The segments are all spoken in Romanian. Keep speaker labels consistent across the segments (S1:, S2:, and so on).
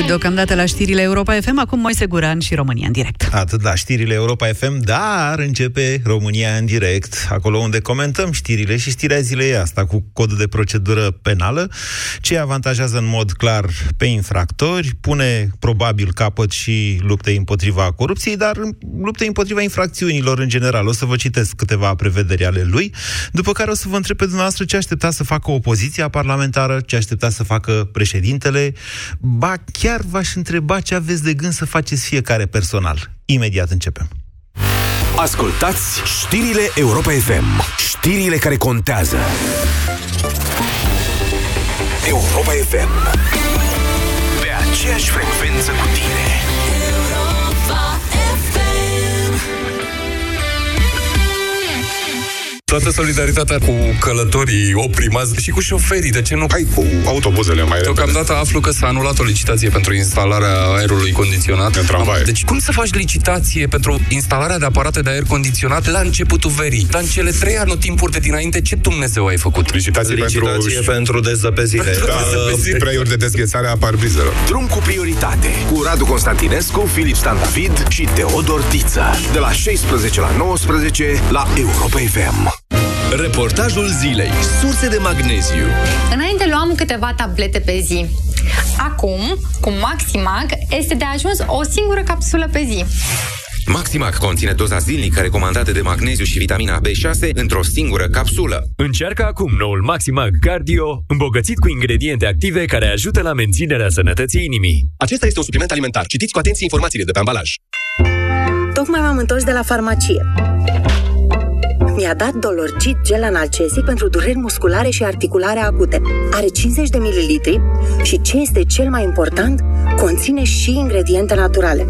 S1: Atât deocamdată la știrile Europa FM, acum Moise Guran și România în direct.
S2: Atât la știrile Europa FM, dar începe România în direct, acolo unde comentăm știrile și știrea zilei asta cu codul de procedură penală, ce avantajează în mod clar pe infractori, pune probabil capăt și luptei împotriva corupției, dar luptei împotriva infracțiunilor în general. O să vă citesc câteva prevederi ale lui, după care o să vă întreb pe dumneavoastră ce aștepta să facă opoziția parlamentară, ce aștepta să facă președintele, ba chiar v-aș întreba ce aveți de gând să faceți fiecare personal. Imediat începem.
S3: Ascultați știrile Europa FM. Știrile care contează. Europa FM. Pe aceeași frecvență cu tine.
S4: Toată solidaritatea cu călătorii oprimați și cu șoferii, de ce nu?
S5: Hai cu autobuzele mai
S4: Deocamdată aflu că s-a anulat o licitație pentru instalarea aerului condiționat.
S5: În tramvaie.
S4: Deci cum să faci licitație pentru instalarea de aparate de aer condiționat la începutul verii? Dar în cele trei anotimpuri de dinainte, ce Dumnezeu ai făcut?
S5: Licitație,
S6: Licitație
S5: pentru
S6: pentru dezăpezire.
S4: Pentru
S5: da,
S4: dezăpezire.
S5: spray-uri de dezghețare a parbrizelor.
S3: Drum cu prioritate cu Radu Constantinescu, Filip Stan David și Teodor Tiță. De la 16 la 19 la Europa FM.
S7: Reportajul zilei. Surse de magneziu.
S8: Înainte luam câteva tablete pe zi. Acum, cu Maximag, este de ajuns o singură capsulă pe zi.
S9: Maximac conține doza zilnică recomandată de magneziu și vitamina B6 într-o singură capsulă.
S10: Încearcă acum noul Maximag Cardio, îmbogățit cu ingrediente active care ajută la menținerea sănătății inimii.
S7: Acesta este un supliment alimentar. Citiți cu atenție informațiile de pe ambalaj.
S11: Tocmai m-am întors de la farmacie. Mi-a dat Dolorgit gel analgesic pentru dureri musculare și articulare acute. Are 50 de mililitri și, ce este cel mai important, conține și ingrediente naturale.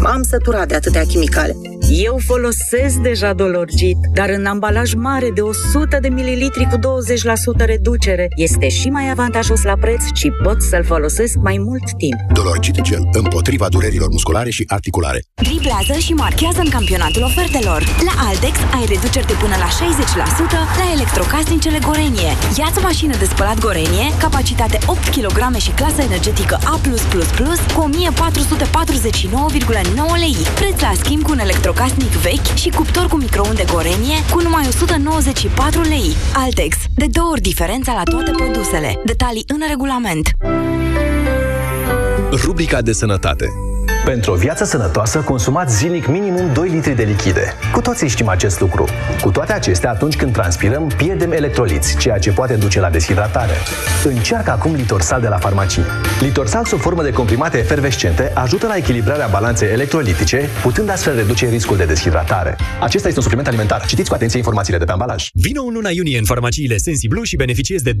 S11: M-am săturat de atâtea chimicale.
S12: Eu folosesc deja Dolorgit, dar în ambalaj mare de 100 de mililitri cu 20% reducere. Este și mai avantajos la preț și pot să-l folosesc mai mult timp.
S3: Dolorgit Gel. Împotriva durerilor musculare și articulare.
S13: Driblează și marchează în campionatul ofertelor. La Altex ai reduceri de până la 60% la electrocasnicele Gorenie. Iați o mașină de spălat Gorenie, capacitate 8 kg și clasă energetică A+++ cu 1449,9 lei. Preț la schimb cu un electrocasnic vechi și cuptor cu microunde Gorenie cu numai 194 lei. Altex. De două ori diferența la toate produsele. Detalii în regulament.
S7: Rubrica de sănătate.
S14: Pentru o viață sănătoasă, consumați zilnic minimum 2 litri de lichide. Cu toții știm acest lucru. Cu toate acestea, atunci când transpirăm, pierdem electroliți, ceea ce poate duce la deshidratare. Încearcă acum Litorsal de la farmacii. Litorsal, sub formă de comprimate efervescente, ajută la echilibrarea balanței electrolitice, putând astfel reduce riscul de deshidratare. Acesta este un supliment alimentar. Citiți cu atenție informațiile de pe ambalaj.
S10: Vino în luna iunie în farmaciile Sensiblu și beneficiezi de 20%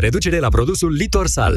S10: reducere la produsul Litorsal.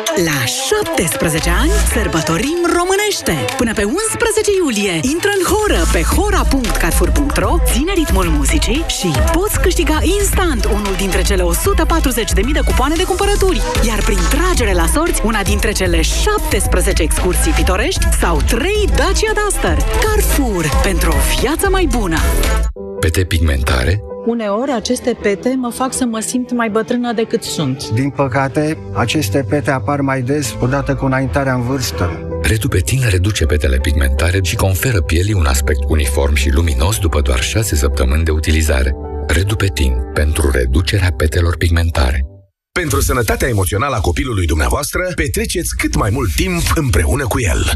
S15: La 17 ani sărbătorim românește! Până pe 11 iulie intră în horă pe hora.carfur.ro, ține ritmul muzicii și poți câștiga instant unul dintre cele 140.000 de cupoane de cumpărături. Iar prin tragere la sorți, una dintre cele 17 excursii pitorești sau 3 Dacia Duster. Carrefour, pentru o viață mai bună!
S16: Pete pigmentare?
S17: Uneori aceste pete mă fac să mă simt mai bătrână decât sunt.
S18: Din păcate, aceste pete apar mai des odată cu înaintarea în vârstă.
S16: Redupetin reduce petele pigmentare și conferă pielii un aspect uniform și luminos după doar 6 săptămâni de utilizare. Redupetin, pentru reducerea petelor pigmentare.
S3: Pentru sănătatea emoțională a copilului dumneavoastră, petreceți cât mai mult timp împreună cu el.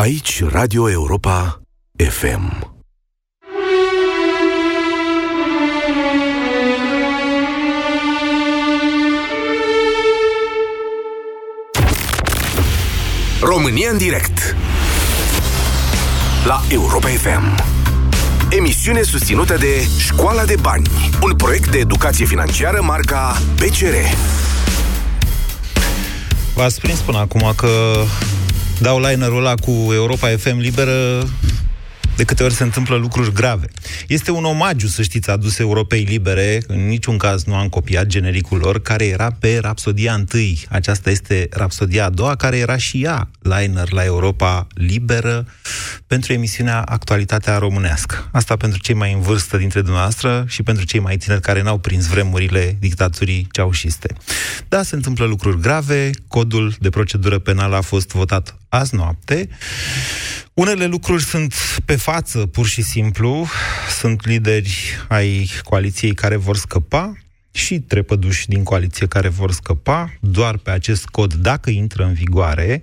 S7: Asculți Radio Europa FM. România în direct. La Europa FM Emisiune susținută de Școala de Bani Un proiect de educație financiară marca PCR
S2: V-ați prins până acum că dau linerul ăla cu Europa FM liberă de câte ori se întâmplă lucruri grave. Este un omagiu, să știți, adus Europei Libere, în niciun caz nu am copiat genericul lor, care era pe Rapsodia 1. Aceasta este Rapsodia a doua, care era și ea liner la Europa Liberă pentru emisiunea Actualitatea Românească. Asta pentru cei mai în vârstă dintre dumneavoastră și pentru cei mai tineri care n-au prins vremurile dictaturii ceaușiste. Da, se întâmplă lucruri grave, codul de procedură penală a fost votat azi noapte. Unele lucruri sunt pe față, pur și simplu. Sunt lideri ai coaliției care vor scăpa și trepăduși din coaliție care vor scăpa doar pe acest cod dacă intră în vigoare.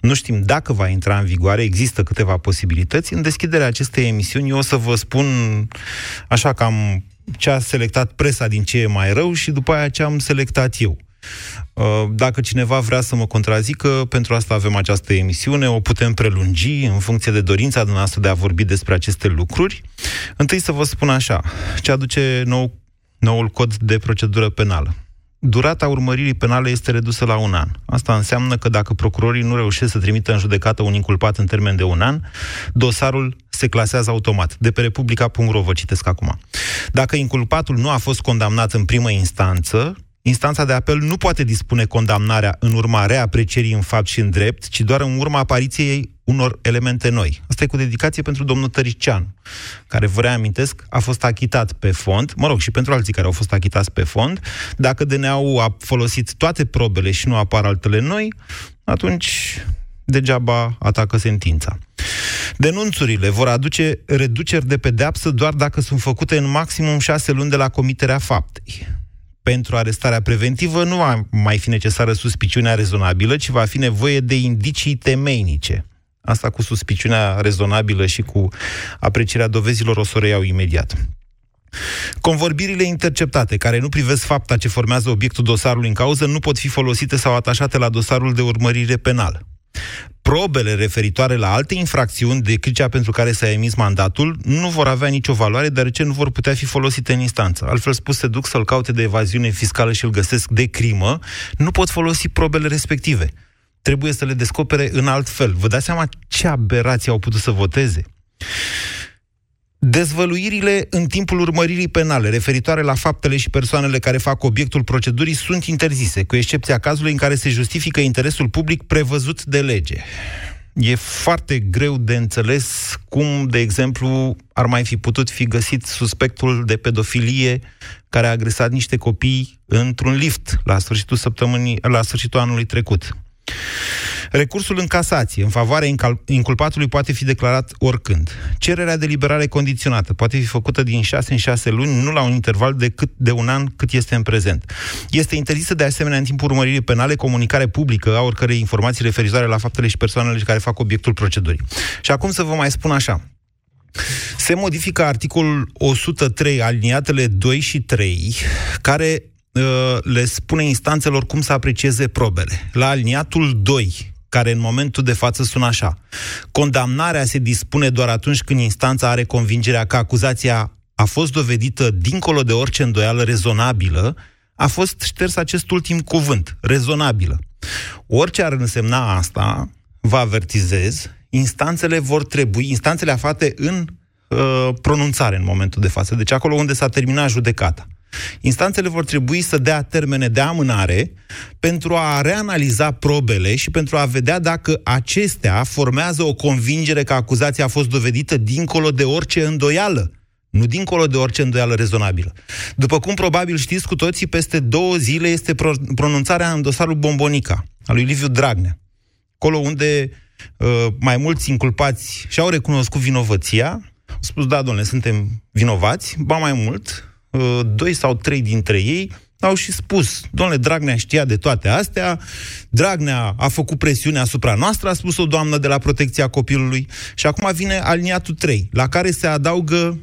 S2: Nu știm dacă va intra în vigoare, există câteva posibilități. În deschiderea acestei emisiuni eu o să vă spun așa cam ce a selectat presa din ce e mai rău și după aia ce am selectat eu. Uh, dacă cineva vrea să mă contrazică, pentru asta avem această emisiune, o putem prelungi în funcție de dorința dumneavoastră de a vorbi despre aceste lucruri. Întâi să vă spun așa, ce aduce nou, noul cod de procedură penală. Durata urmăririi penale este redusă la un an. Asta înseamnă că dacă procurorii nu reușesc să trimită în judecată un inculpat în termen de un an, dosarul se clasează automat. De pe Republica.ro vă citesc acum. Dacă inculpatul nu a fost condamnat în primă instanță, Instanța de apel nu poate dispune condamnarea în urma reaprecierii în fapt și în drept, ci doar în urma apariției unor elemente noi. Asta e cu dedicație pentru domnul Tăricianu, care, vă reamintesc, a fost achitat pe fond, mă rog, și pentru alții care au fost achitați pe fond. Dacă DNA-ul a folosit toate probele și nu apar altele noi, atunci degeaba atacă sentința. Denunțurile vor aduce reduceri de pedeapsă doar dacă sunt făcute în maximum șase luni de la comiterea faptei pentru arestarea preventivă nu va mai fi necesară suspiciunea rezonabilă, ci va fi nevoie de indicii temeinice. Asta cu suspiciunea rezonabilă și cu aprecierea dovezilor o să o reiau imediat. Convorbirile interceptate, care nu privesc fapta ce formează obiectul dosarului în cauză, nu pot fi folosite sau atașate la dosarul de urmărire penală probele referitoare la alte infracțiuni decât cea pentru care s-a emis mandatul nu vor avea nicio valoare, deoarece nu vor putea fi folosite în instanță. Altfel spus, se duc să-l caute de evaziune fiscală și îl găsesc de crimă, nu pot folosi probele respective. Trebuie să le descopere în alt fel. Vă dați seama ce aberații au putut să voteze? Dezvăluirile în timpul urmăririi penale referitoare la faptele și persoanele care fac obiectul procedurii sunt interzise, cu excepția cazului în care se justifică interesul public prevăzut de lege. E foarte greu de înțeles cum, de exemplu, ar mai fi putut fi găsit suspectul de pedofilie care a agresat niște copii într-un lift la sfârșitul săptămânii, la sfârșitul anului trecut. Recursul în casație, în favoarea inculpatului, poate fi declarat oricând. Cererea de liberare condiționată poate fi făcută din 6 în 6 luni, nu la un interval de, cât, de un an cât este în prezent. Este interzisă de asemenea în timpul urmăririi penale comunicare publică a oricărei informații referitoare la faptele și persoanele care fac obiectul procedurii. Și acum să vă mai spun așa. Se modifică articolul 103, aliniatele 2 și 3, care uh, le spune instanțelor cum să aprecieze probele. La aliniatul 2, care în momentul de față sună așa. Condamnarea se dispune doar atunci când instanța are convingerea că acuzația a fost dovedită dincolo de orice îndoială rezonabilă, a fost șters acest ultim cuvânt, rezonabilă. Orice ar însemna asta, vă avertizez, instanțele vor trebui, instanțele aflate în uh, pronunțare în momentul de față, deci acolo unde s-a terminat judecata. Instanțele vor trebui să dea termene de amânare pentru a reanaliza probele și pentru a vedea dacă acestea formează o convingere că acuzația a fost dovedită dincolo de orice îndoială nu dincolo de orice îndoială rezonabilă. După cum probabil știți cu toții, peste două zile este pro- pronunțarea în dosarul Bombonica, al lui Liviu Dragnea. Acolo unde uh, mai mulți inculpați și-au recunoscut vinovăția, au spus, da, domnule, suntem vinovați, ba mai mult, Uh, doi sau trei dintre ei au și spus, domnule, Dragnea știa de toate astea, Dragnea a făcut presiune asupra noastră, a spus o doamnă de la protecția copilului, și acum vine aliniatul 3, la care se adaugă uh,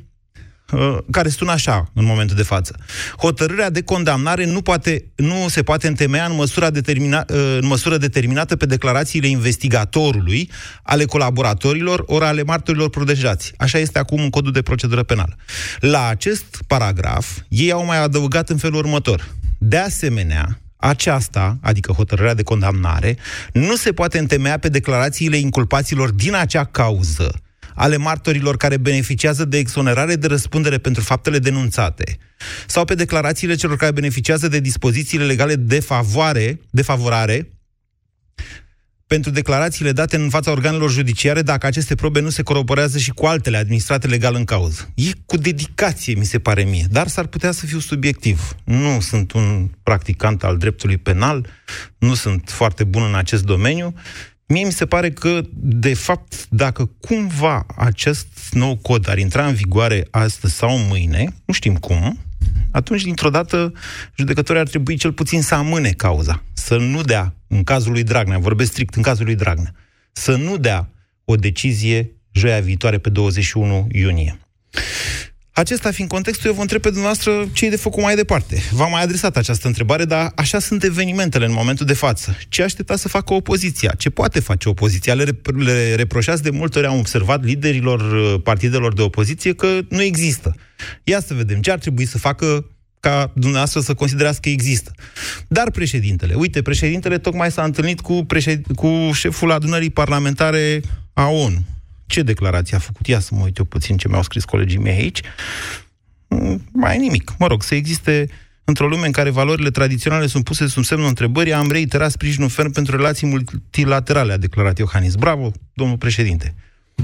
S2: care sună așa în momentul de față. Hotărârea de condamnare nu, poate, nu se poate întemeia în, măsura determina, uh, în măsură determinată pe declarațiile investigatorului, ale colaboratorilor, ori ale martorilor protejați. Așa este acum în codul de procedură penală. La acest paragraf, ei au mai adăugat în felul următor. De asemenea, aceasta, adică hotărârea de condamnare, nu se poate întemeia pe declarațiile inculpaților din acea cauză, ale martorilor care beneficiază de exonerare de răspundere pentru faptele denunțate, sau pe declarațiile celor care beneficiază de dispozițiile legale de favoare, de favorare, pentru declarațiile date în fața organelor judiciare dacă aceste probe nu se coroborează și cu altele administrate legal în cauză. E cu dedicație, mi se pare mie, dar s-ar putea să fiu subiectiv. Nu sunt un practicant al dreptului penal, nu sunt foarte bun în acest domeniu. Mie mi se pare că, de fapt, dacă cumva acest nou cod ar intra în vigoare astăzi sau mâine, nu știm cum, atunci, dintr-o dată, judecătorii ar trebui cel puțin să amâne cauza, să nu dea, în cazul lui Dragnea, vorbesc strict în cazul lui Dragnea, să nu dea o decizie joia viitoare pe 21 iunie. Acesta fiind contextul, eu vă întreb pe dumneavoastră ce e de făcut mai departe. V-am mai adresat această întrebare, dar așa sunt evenimentele în momentul de față. Ce aștepta să facă opoziția? Ce poate face opoziția? Le, le reproșați de multe ori, am observat liderilor uh, partidelor de opoziție că nu există. Ia să vedem ce ar trebui să facă ca dumneavoastră să considerați că există. Dar președintele, uite, președintele tocmai s-a întâlnit cu, președ... cu șeful adunării parlamentare a ONU. Ce declarație a făcut? Ia să mă uit eu puțin ce mi-au scris colegii mei aici. Mm, mai nimic. Mă rog, să existe într-o lume în care valorile tradiționale sunt puse sub semnul întrebării, am reiterat sprijinul ferm pentru relații multilaterale, a declarat Iohannis. Bravo, domnul președinte.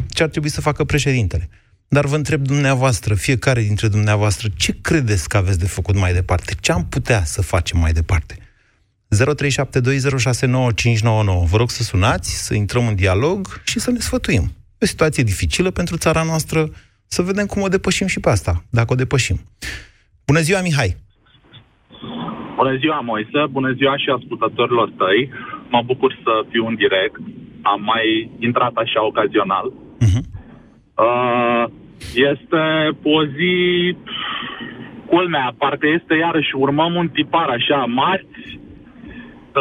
S2: Ce ar trebui să facă președintele? Dar vă întreb dumneavoastră, fiecare dintre dumneavoastră, ce credeți că aveți de făcut mai departe? Ce am putea să facem mai departe? 0372069599. Vă rog să sunați, să intrăm în dialog și să ne sfătuim o situație dificilă pentru țara noastră, să vedem cum o depășim și pe asta, dacă o depășim. Bună ziua, Mihai!
S6: Bună ziua, Moise! Bună ziua și ascultătorilor tăi! Mă bucur să fiu în direct. Am mai intrat așa ocazional. Uh-huh. Uh, este o zi culmea, parcă este iarăși, urmăm un tipar așa, marți,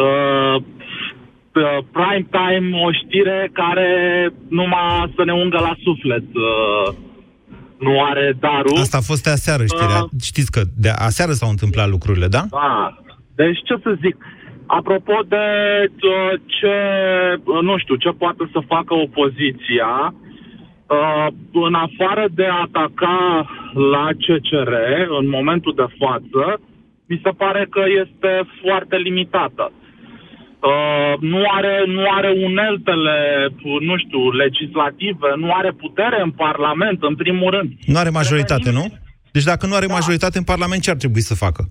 S6: uh, Uh, prime time o știre care numai să ne ungă la suflet uh, nu are darul.
S2: Asta a fost aseară știrea. Uh, Știți că de aseară s-au întâmplat lucrurile, da?
S6: Da. Deci ce să zic, apropo de uh, ce, nu știu, ce poate să facă opoziția, uh, în afară de a ataca la CCR în momentul de față, mi se pare că este foarte limitată. Uh, Uh, nu, are, nu are uneltele, nu știu, legislative, nu are putere în Parlament, în primul rând.
S2: Nu are majoritate, nu? Deci dacă nu are da. majoritate în Parlament, ce ar trebui să facă?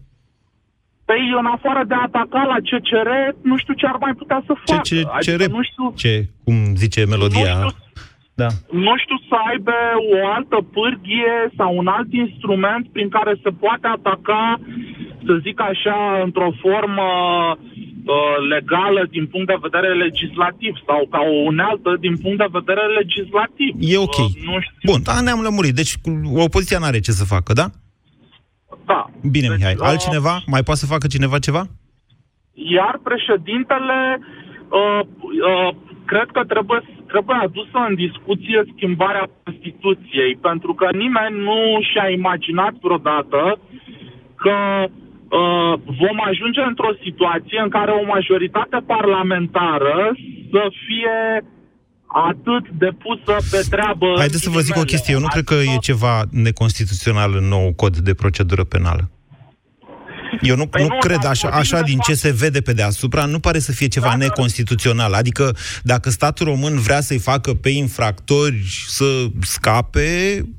S6: Păi, în afară de a ataca la CCR, nu știu ce ar mai putea să facă.
S2: Ce, ce, adică, ce, nu știu, ce, cum zice melodia?
S6: Nu știu, da. nu știu să aibă o altă pârghie sau un alt instrument prin care se poate ataca, să zic așa, într-o formă uh, Uh, legală din punct de vedere legislativ sau ca o unealtă din punct de vedere legislativ.
S2: E ok. Uh, nu știu. Bun, da, ne-am lămurit. Deci opoziția nu are ce să facă, da?
S6: Da.
S2: Bine, deci, Mihai. Altcineva? Uh, Mai poate să facă cineva ceva?
S6: Iar președintele uh, uh, cred că trebuie, trebuie adusă în discuție schimbarea Constituției, pentru că nimeni nu și-a imaginat vreodată că Uh, vom ajunge într-o situație în care o majoritate parlamentară să fie atât de pusă pe treabă...
S2: Haideți să vă zic o chestie. Eu nu adică... cred că e ceva neconstituțional în nou cod de procedură penală. Eu nu, păi nu, nu cred așa, așa din ce se vede pe deasupra, nu pare să fie ceva da, neconstituțional. Adică dacă statul român vrea să-i facă pe infractori să scape,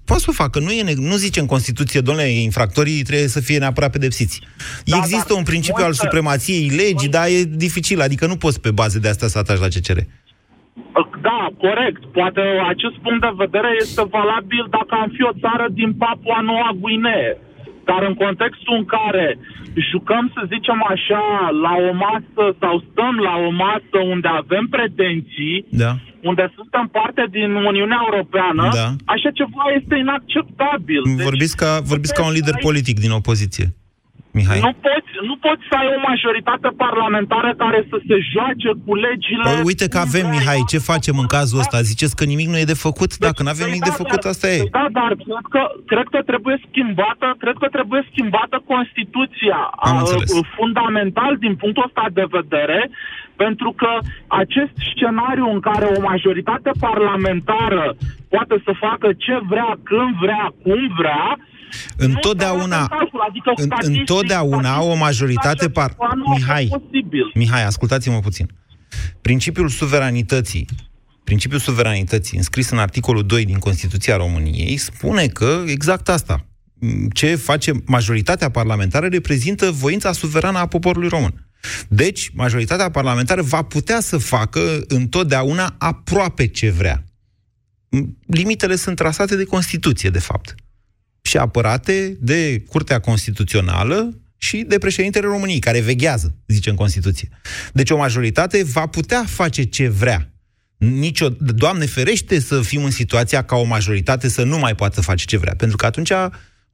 S2: poate să o facă. Nu, e, nu zice în Constituție, domnule, infractorii trebuie să fie neapărat pedepsiți. Da, Există un principiu al supremației legii, dar e dificil. Adică nu poți pe bază de asta să ataci la CCR.
S6: Da, corect. Poate acest punct de vedere este valabil dacă am fi o țară din Papua Noua Guinee Dar în contextul în care jucăm, să zicem așa, la o masă sau stăm la o masă unde avem pretenții,
S2: Da.
S6: unde suntem parte din Uniunea Europeană,
S2: Da.
S6: așa ceva este inacceptabil. Deci,
S2: Vorbiți ca, vorbiți ca un lider politic din opoziție. Mihai.
S6: nu poți, nu poți să ai o majoritate parlamentară care să se joace cu legile...
S2: Păi uite că avem, Mihai, ce facem în cazul ăsta? Ziceți că nimic nu e de făcut? Dacă nu avem nimic de făcut, asta e.
S6: Da, dar cred că, cred că trebuie schimbată, cred că trebuie schimbată Constituția
S2: Am
S6: a,
S2: înțeles.
S6: fundamental din punctul ăsta de vedere, pentru că acest scenariu în care o majoritate parlamentară poate să facă ce vrea, când vrea, cum vrea,
S2: Întotdeauna,
S6: adică
S2: în, întotdeauna o majoritate par... Mihai, Mihai, ascultați-mă puțin. Principiul suveranității, principiul suveranității înscris în articolul 2 din Constituția României spune că exact asta. Ce face majoritatea parlamentară reprezintă voința suverană a poporului român. Deci, majoritatea parlamentară va putea să facă întotdeauna aproape ce vrea. Limitele sunt trasate de Constituție, de fapt și apărate de Curtea Constituțională și de președintele României, care veghează, zice în Constituție. Deci o majoritate va putea face ce vrea. Nici o, Doamne ferește să fim în situația ca o majoritate să nu mai poată face ce vrea, pentru că atunci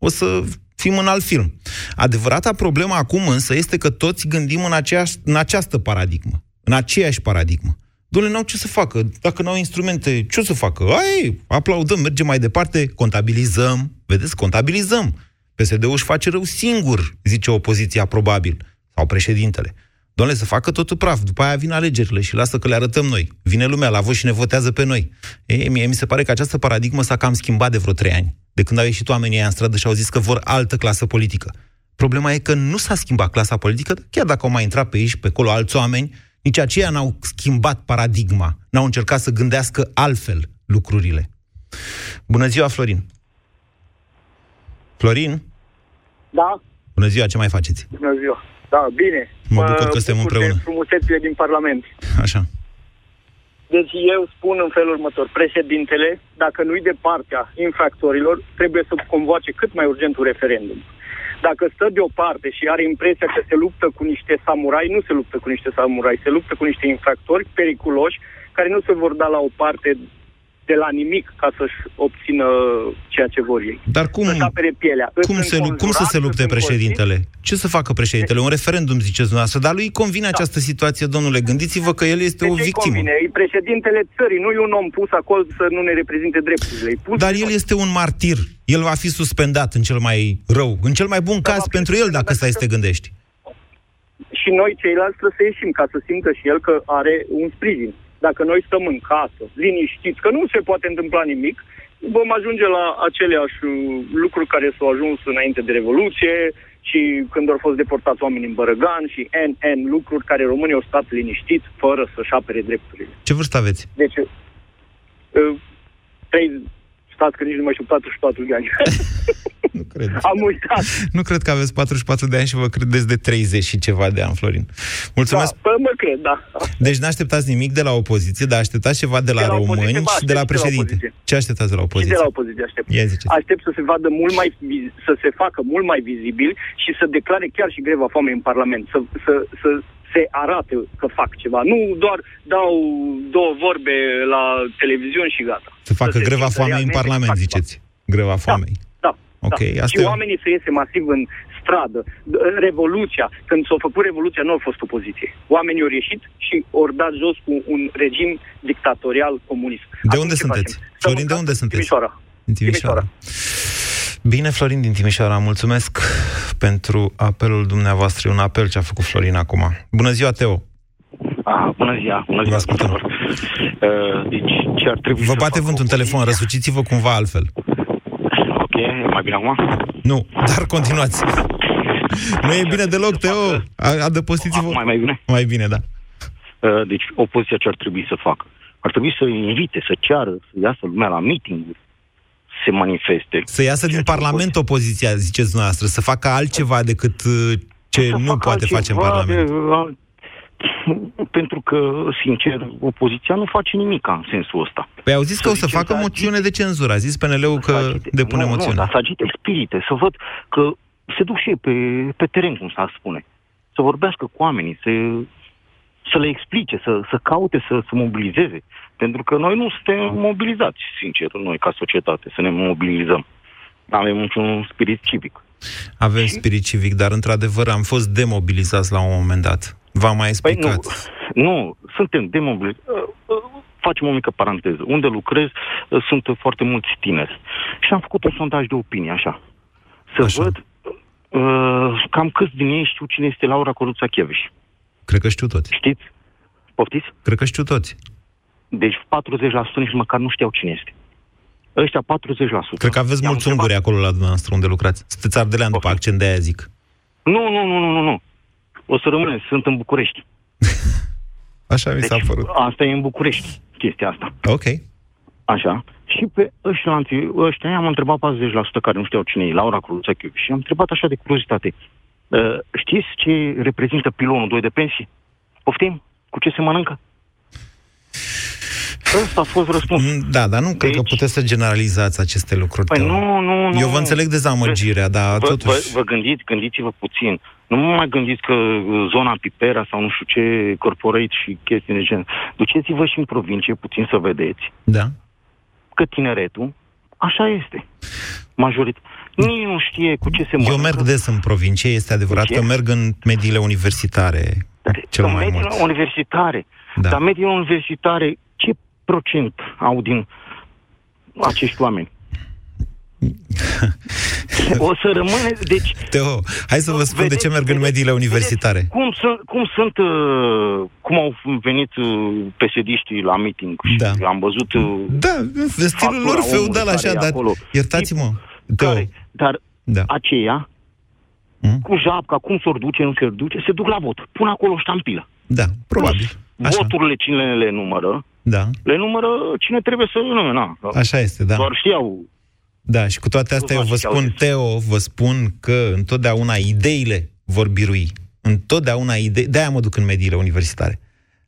S2: o să fim în alt film. Adevărata problemă acum însă este că toți gândim în, aceeași, în această paradigmă, în aceeași paradigmă. Dom'le, n-au ce să facă. Dacă n-au instrumente, ce o să facă? Ai, aplaudăm, mergem mai departe, contabilizăm. Vedeți, contabilizăm. PSD-ul își face rău singur, zice opoziția, probabil. Sau președintele. Dom'le, să facă totul praf. După aia vin alegerile și lasă că le arătăm noi. Vine lumea la vot și ne votează pe noi. Ei, mie mi se pare că această paradigmă s-a cam schimbat de vreo trei ani. De când au ieșit oamenii aia în stradă și au zis că vor altă clasă politică. Problema e că nu s-a schimbat clasa politică, chiar dacă au mai intrat pe aici, pe acolo alți oameni, nici aceia n-au schimbat paradigma, n-au încercat să gândească altfel lucrurile. Bună ziua, Florin! Florin?
S19: Da,
S2: Bună ziua, ce mai faceți?
S19: bună ziua. Da, bine.
S2: Mă bucur că suntem
S19: bucur
S2: împreună.
S19: De frumusețile din Parlament.
S2: Așa.
S19: Deci eu spun în felul următor. Președintele, dacă nu-i de partea infractorilor, trebuie să convoace cât mai urgent un referendum. Dacă stă deoparte și are impresia că se luptă cu niște samurai, nu se luptă cu niște samurai, se luptă cu niște infractori periculoși care nu se vor da la o parte de la nimic ca să-și obțină ceea ce vor ei.
S2: Dar cum,
S19: Să-și apere pielea.
S2: cum,
S19: Îți
S2: se, lu- cum să se
S19: înconjurat,
S2: lupte
S19: îți
S2: președintele? Ce să facă președintele? Un referendum, ziceți dumneavoastră, dar lui convine această situație, domnule. Gândiți-vă că el este
S19: De
S2: o
S19: ce
S2: victimă.
S19: convine? E președintele țării, nu e un om pus acolo să nu ne reprezinte drepturile. E pus
S2: Dar el este un martir. El va fi suspendat în cel mai rău, în cel mai bun caz pentru el, dacă stai să te gândești.
S19: și noi ceilalți trebuie să ieșim ca să simtă și el că are un sprijin. Dacă noi stăm în casă, liniștiți, că nu se poate întâmpla nimic, vom ajunge la aceleași uh, lucruri care s-au ajuns înainte de Revoluție și când au fost deportați oameni în Bărăgan și N, N lucruri care românii au stat liniștiți fără să-și apere drepturile.
S2: Ce vârstă aveți?
S19: Deci, uh, trei, stați că nici nu mai știu 44 de ani.
S2: nu cred.
S19: Am uitat.
S2: Nu cred că aveți 44 de ani și vă credeți de 30 și ceva de ani, Florin. Mulțumesc.
S19: Da, pă, mă cred, da.
S2: Deci nu așteptați nimic de la opoziție, dar așteptați ceva de la,
S19: De la opoziție,
S2: români
S19: ba,
S2: și de la
S19: aștept și de la
S2: președinte.
S19: opoziție.
S2: Ce așteptați de la
S19: Și
S2: opoziție?
S19: de la opoziție aștept.
S2: Ia ziceți.
S19: Aștept să se vadă mult mai vi- să se facă mult mai vizibil și să declare chiar și greva foamei în Parlament. Să, să, să se arate că fac ceva. Nu doar dau două vorbe la televiziune și gata.
S2: Să facă
S19: se
S2: greva
S19: simtă
S2: foamei în
S19: realmente că
S2: Parlament,
S19: fac ceva.
S2: ziceți. Greva foamei.
S19: Da.
S2: Ok,
S19: da.
S2: asta
S19: Și
S2: e-
S19: oamenii să iese masiv în stradă. Revoluția, când s-a făcut revoluția, nu a fost opoziție. Oamenii au ieșit și au dat jos cu un regim dictatorial comunist.
S2: De unde sunteți? Florin, de unde sunteți?
S19: Timișoara.
S2: Din Timișoara. Bine, Florin din Timișoara, mulțumesc pentru apelul dumneavoastră. E un apel ce a făcut Florin acum. Bună ziua, Teo!
S20: Ah, bună ziua, bună ziua tuturor. Uh, deci, ce ar trebui
S2: Vă
S20: să
S2: bate
S20: facă
S2: văntul în telefon, răsuciți-vă cumva altfel.
S20: Ok, e mai bine acum?
S2: Nu, dar continuați. Nu e bine deloc, Teo. A- Adăpostiți-vă.
S20: Acum e mai bine?
S2: Mai bine, da.
S20: Uh, deci, opoziția ce ar trebui să facă? Ar trebui să invite, să ceară, să iasă lumea la meeting să se manifeste.
S2: Să iasă din Parlament opoziția, ziceți dumneavoastră, să facă altceva decât uh, ce
S20: Să
S2: nu
S20: facă
S2: poate face în
S20: altceva
S2: Parlament.
S20: de- al- Pentru că, sincer, opoziția nu face nimic în sensul ăsta.
S2: Păi au zis că o să
S20: zicem
S2: facă
S20: să
S2: moțiune de cenzură. A zis PNL-ul că depune
S20: nu,
S2: moțiune.
S20: Nu, dar să agite spirite, să văd că se duc și ei pe, pe teren, cum s-ar spune. Să vorbească cu oamenii, să, să le explice, să, să caute, să se mobilizeze. Pentru că noi nu suntem mobilizați, sincer, noi ca societate, să ne mobilizăm. Nu avem niciun spirit civic.
S2: Avem spirit civic, dar într-adevăr am fost demobilizați la un moment dat. V-am mai explicat.
S20: Păi nu, nu, suntem demobilizați. Facem o mică paranteză. Unde lucrez sunt foarte mulți tineri. Și am făcut un sondaj de opinie, așa. Să așa. văd uh, cam câți din ei știu cine este Laura Coruța Chieviș.
S2: Cred că știu toți.
S20: Știți? Poftiți?
S2: Cred că știu toți.
S20: Deci 40% nici măcar nu știau cine este. Ăștia 40%.
S2: Cred că aveți mulți unguri acolo la dumneavoastră unde lucrați. Sunteți ardelean după accent, de aia zic.
S20: Nu, nu, nu, nu, nu, nu. O să rămâne, sunt în București.
S2: Așa mi s-a
S20: deci,
S2: părut.
S20: Asta e în București, chestia asta.
S2: Ok.
S20: Așa. Și pe ăștia, ăștia am întrebat 40% care nu știau cine e, Laura Cruța și am întrebat așa de curiozitate. Uh, știți ce reprezintă pilonul 2 de pensii? Poftim? Cu ce se mănâncă? Ăsta a fost răspuns.
S2: Da, dar nu deci... cred că puteți să generalizați aceste lucruri.
S20: Păi nu, nu, nu.
S2: Eu vă înțeleg dezamăgirea, dar
S20: vă,
S2: totuși...
S20: Vă, vă gândiți, gândiți-vă puțin. Nu mă mai gândiți că zona Pipera sau nu știu ce, corporate și chestii de gen. Duceți-vă și în provincie puțin să vedeți.
S2: Da.
S20: Că tineretul, așa este. Majorit. Nici nu știe cu ce se mănâncă.
S2: Eu merg des în provincie, este adevărat că merg în mediile universitare cel mai
S20: mediile
S2: mult.
S20: universitare.
S2: Da.
S20: Dar mediile universitare, ce procent au din acești oameni? o să rămâne, deci...
S2: Teo, hai să vă spun vedeți, de ce merg vedeți, în mediile universitare.
S20: Vedeți, cum sunt, cum sunt, uh, cum au venit uh, pesediștii la meeting și
S2: Da.
S20: am văzut... Uh,
S2: Da, în stilul lor
S20: factura
S2: feudal
S20: omului
S2: așa,
S20: care e
S2: dar
S20: acolo.
S2: iertați-mă. Teo,
S20: Care, dar
S2: Da.
S20: aceia,
S2: Mm?
S20: cu japca, cum s-or duce, nu se duce, se duc la vot. Pun acolo ștampilă.
S2: da, probabil. Așa.
S20: Voturile cine le numără,
S2: Da,
S20: le numără cine trebuie să nume, na.
S2: așa este, da.
S20: Doar știau
S2: Da, și cu toate astea eu vă spun, Teo, vă spun că întotdeauna ideile vor birui. Întotdeauna idei... De-aia mă duc în mediile universitare.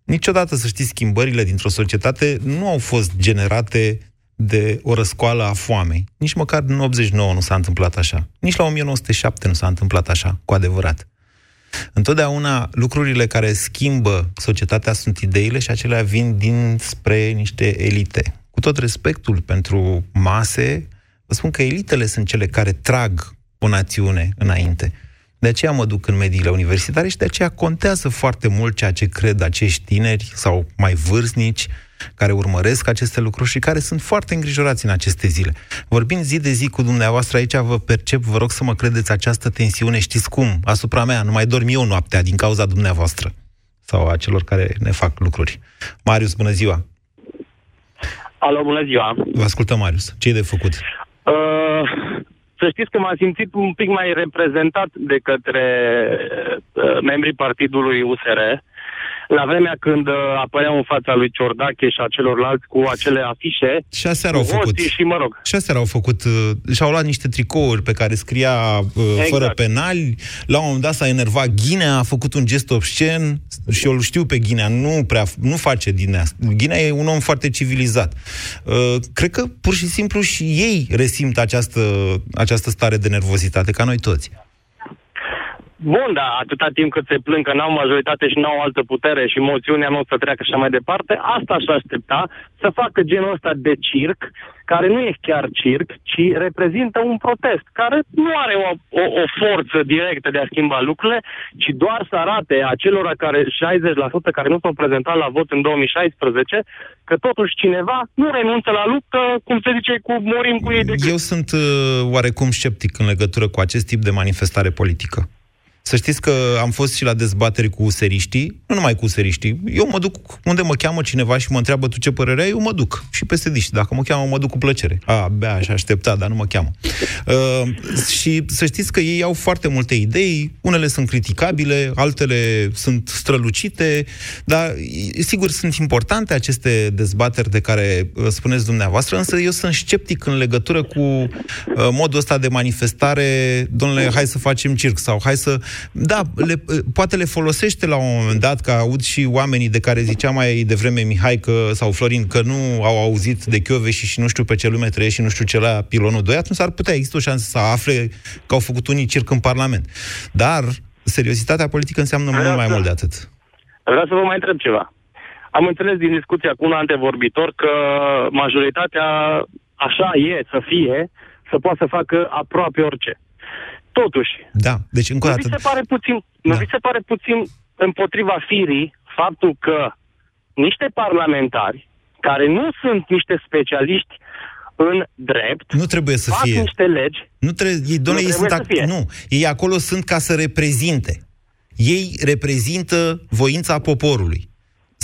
S2: Niciodată, să știți, schimbările dintr-o societate nu au fost generate de o răscoală a foamei. Nici măcar în 89 nu s-a întâmplat așa. Nici la 1907 nu s-a întâmplat așa, cu adevărat. Întotdeauna lucrurile care schimbă societatea sunt ideile și acelea vin dinspre niște elite. Cu tot respectul pentru mase, vă spun că elitele sunt cele care trag o națiune înainte. De aceea mă duc în mediile universitare și de aceea contează foarte mult ceea ce cred acești tineri sau mai vârstnici care urmăresc aceste lucruri și care sunt foarte îngrijorați în aceste zile. Vorbind zi de zi cu dumneavoastră aici, vă percep, vă rog să mă credeți această tensiune, știți cum, asupra mea, nu mai dorm eu noaptea din cauza dumneavoastră sau a celor care ne fac lucruri. Marius, bună ziua!
S21: Alo, bună ziua!
S2: Vă ascultăm, Marius. Ce e de făcut?
S21: Uh, să știți că m-am simțit un pic mai reprezentat de către uh, membrii partidului USR la vremea când uh, apăreau în fața lui Ciordache și a celorlalți cu acele afișe.
S2: Și aseară au
S21: cu
S2: făcut.
S21: hoții Și mă rog.
S2: Și aseară au făcut, uh, și-au luat niște tricouri pe care scria uh,
S21: Exact.
S2: fără penali, la un moment dat s-a enervat Ghinea, a făcut un gest obscen și eu îl știu pe Ghinea, nu prea, nu face din asta. Ghinea e un om foarte civilizat. Uh, cred că pur și simplu și ei resimt această, această stare de nervozitate, ca noi toți.
S21: Bun, da, atâta timp cât se plâng că n-au majoritate și n-au altă putere și moțiunea nu o să treacă și așa mai departe, asta aș aștepta să facă genul ăsta de circ, care nu e chiar circ, ci reprezintă un protest, care nu are o, o, o forță directă de a schimba lucrurile, ci doar să arate acelora care, 60% care nu s-au prezentat la vot în 2016, că totuși cineva nu renunță la luptă, cum se zice, cu morim cu ei de gât.
S2: Eu sunt uh, oarecum sceptic în legătură cu acest tip de manifestare politică. Să știți că am fost și la dezbateri cu useriștii, nu numai cu useriștii. Eu mă duc unde mă cheamă cineva și mă întreabă tu ce părere ai, eu mă duc. Și peste diști. Dacă mă cheamă, mă duc cu plăcere. A, abia aș aștepta, dar nu mă cheamă. Uh, și să știți că ei au foarte multe idei, unele sunt criticabile, altele sunt strălucite, dar sigur sunt importante aceste dezbateri de care uh, spuneți dumneavoastră, însă eu sunt sceptic în legătură cu uh, modul ăsta de manifestare, domnule, hai să facem circ sau hai să Da, le, poate le folosește la un moment dat, că aud și oamenii de care zicea mai devreme Mihai că, sau Florin că nu au auzit de Chioveși și nu știu pe ce lume trăiește și nu știu ce la pilonul 2, atunci ar putea există o șansă să afle că au făcut unii circ în Parlament. Dar seriozitatea politică înseamnă Vreau mult mai să... mult de atât.
S21: Vreau să vă mai întreb ceva. Am înțeles din discuția cu un antevorbitor că majoritatea așa e să fie, să poată să facă aproape orice. Totuși,
S2: da, deci încă o dată...
S21: Nu vi se pare puțin, da. nu vi se pare puțin împotriva firii faptul că niște parlamentari care nu sunt niște specialiști în drept.
S2: Nu trebuie să fie.
S21: niște legi.
S2: Nu trebuie, ei, doamne, nu ei sunt ac- Nu, ei acolo sunt ca să reprezinte. Ei reprezintă voința poporului.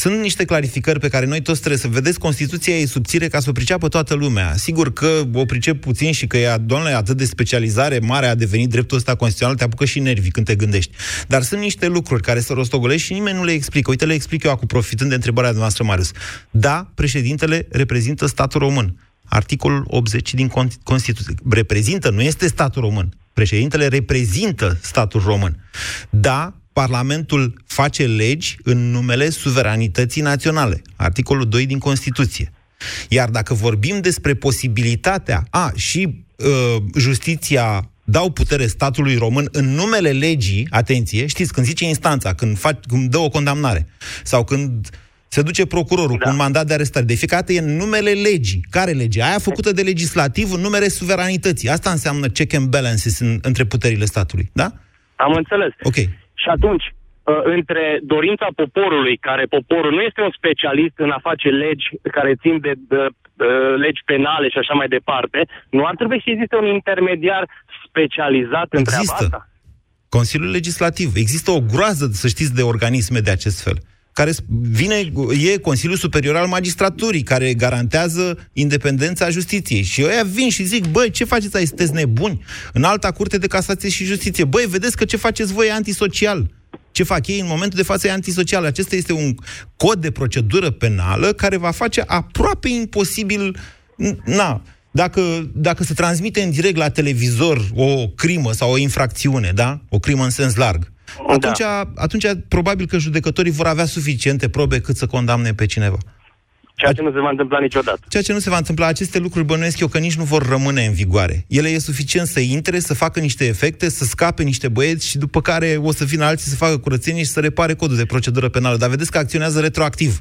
S2: Sunt niște clarificări pe care noi toți trebuie să vedeți. Constituția e subțire ca să o priceapă toată lumea. Sigur că o pricep puțin și că e, doamne, atât de specializare mare a devenit dreptul ăsta constituțional, te apucă și nervii când te gândești. Dar sunt niște lucruri care se rostogolește și nimeni nu le explică. Uite, le explic eu acum, profitând de întrebarea noastră, Marius. Da, președintele reprezintă statul român. Articolul 80 din Constituție. Reprezintă, nu este statul român. Președintele reprezintă statul român. Da, Parlamentul face legi în numele suveranității naționale. Articolul 2 din Constituție. Iar dacă vorbim despre posibilitatea, a, și uh, justiția dau putere statului român în numele legii, atenție, știți, când zice instanța, când, fac, când dă o condamnare, sau când se duce procurorul da. cu un mandat de arestare, de fiecare dată e în numele legii. Care lege? Aia făcută de legislativ în numele suveranității. Asta înseamnă check and balances în, între puterile statului, da?
S21: Am înțeles.
S2: Ok.
S21: Și atunci, uh, între dorința poporului, care poporul nu este un specialist în a face legi care țin de, de, de legi penale și așa mai departe, nu ar trebui să existe un intermediar specializat în
S2: Există.
S21: treaba asta?
S2: Consiliul Legislativ. Există o groază, să știți, de organisme de acest fel care vine, e Consiliul Superior al Magistraturii, care garantează independența justiției. Și ăia vin și zic, băi, ce faceți aici, sunteți nebuni? În alta curte de casație și justiție. Băi, vedeți că ce faceți voi e antisocial. Ce fac ei în momentul de față e antisocial. Acesta este un cod de procedură penală care va face aproape imposibil, na, dacă, dacă se transmite în direct la televizor o crimă sau o infracțiune, da? O crimă în sens larg atunci, da. atunci probabil că judecătorii vor avea suficiente probe cât să condamne pe cineva.
S21: Ceea ce nu se va întâmpla niciodată.
S2: Ceea ce nu se va întâmpla, aceste lucruri bănuiesc eu că nici nu vor rămâne în vigoare. Ele e suficient să intre, să facă niște efecte, să scape niște băieți și după care o să vină alții să facă curățenie și să repare codul de procedură penală. Dar vedeți că acționează retroactiv.